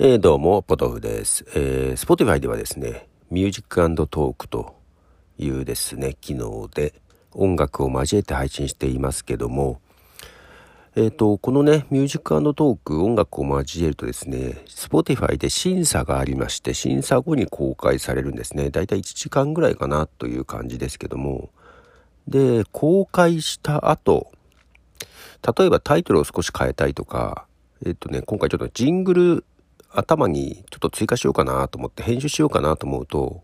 えー、どうも、ポトフです。えー、Spotify ではですね、ミュージックトークというですね、機能で音楽を交えて配信していますけども、えっ、ー、と、このね、ミュージックトーク、音楽を交えるとですね、Spotify で審査がありまして、審査後に公開されるんですね。だいたい1時間ぐらいかなという感じですけども、で、公開した後、例えばタイトルを少し変えたいとか、えっ、とね、今回ちょっとジングル頭にちょっと追加しようかなと思って編集しようかなと思うと、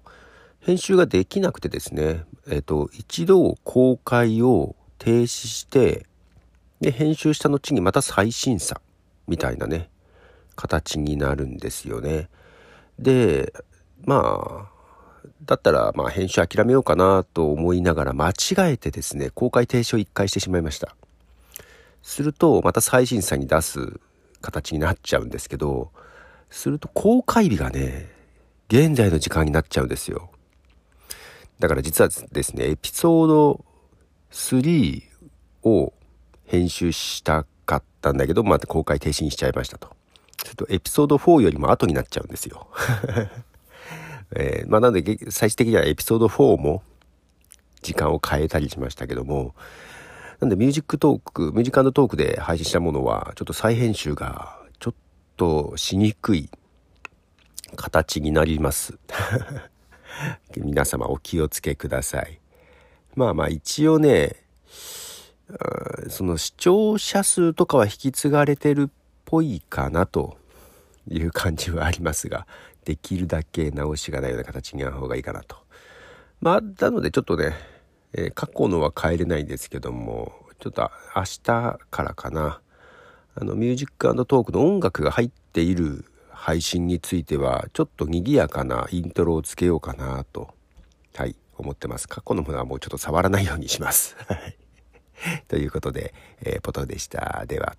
編集ができなくてですね、えっ、ー、と、一度公開を停止して、で、編集した後にまた再審査みたいなね、形になるんですよね。で、まあ、だったら、まあ、編集諦めようかなと思いながら間違えてですね、公開停止を一回してしまいました。すると、また再審査に出す形になっちゃうんですけど、すると公開日がね、現在の時間になっちゃうんですよ。だから実はですね、エピソード3を編集したかったんだけど、また公開停止にしちゃいましたと。するとエピソード4よりも後になっちゃうんですよ。えー、まあなので最終的にはエピソード4も時間を変えたりしましたけども、なんでミュージックトーク、ミュージックトークで配信したものは、ちょっと再編集がとしにくい形になります。皆様お気をつけください。まあまあ一応ねその視聴者数とかは引き継がれてるっぽいかなという感じはありますができるだけ直しがないような形になる方がいいかなと。まあなのでちょっとね、えー、過去のは変えれないんですけどもちょっと明日からかな。あのミュージックトークの音楽が入っている配信についてはちょっと賑やかなイントロをつけようかなとはい思ってます過去のものはもうちょっと触らないようにします。ということで、えー、ポトでした。では。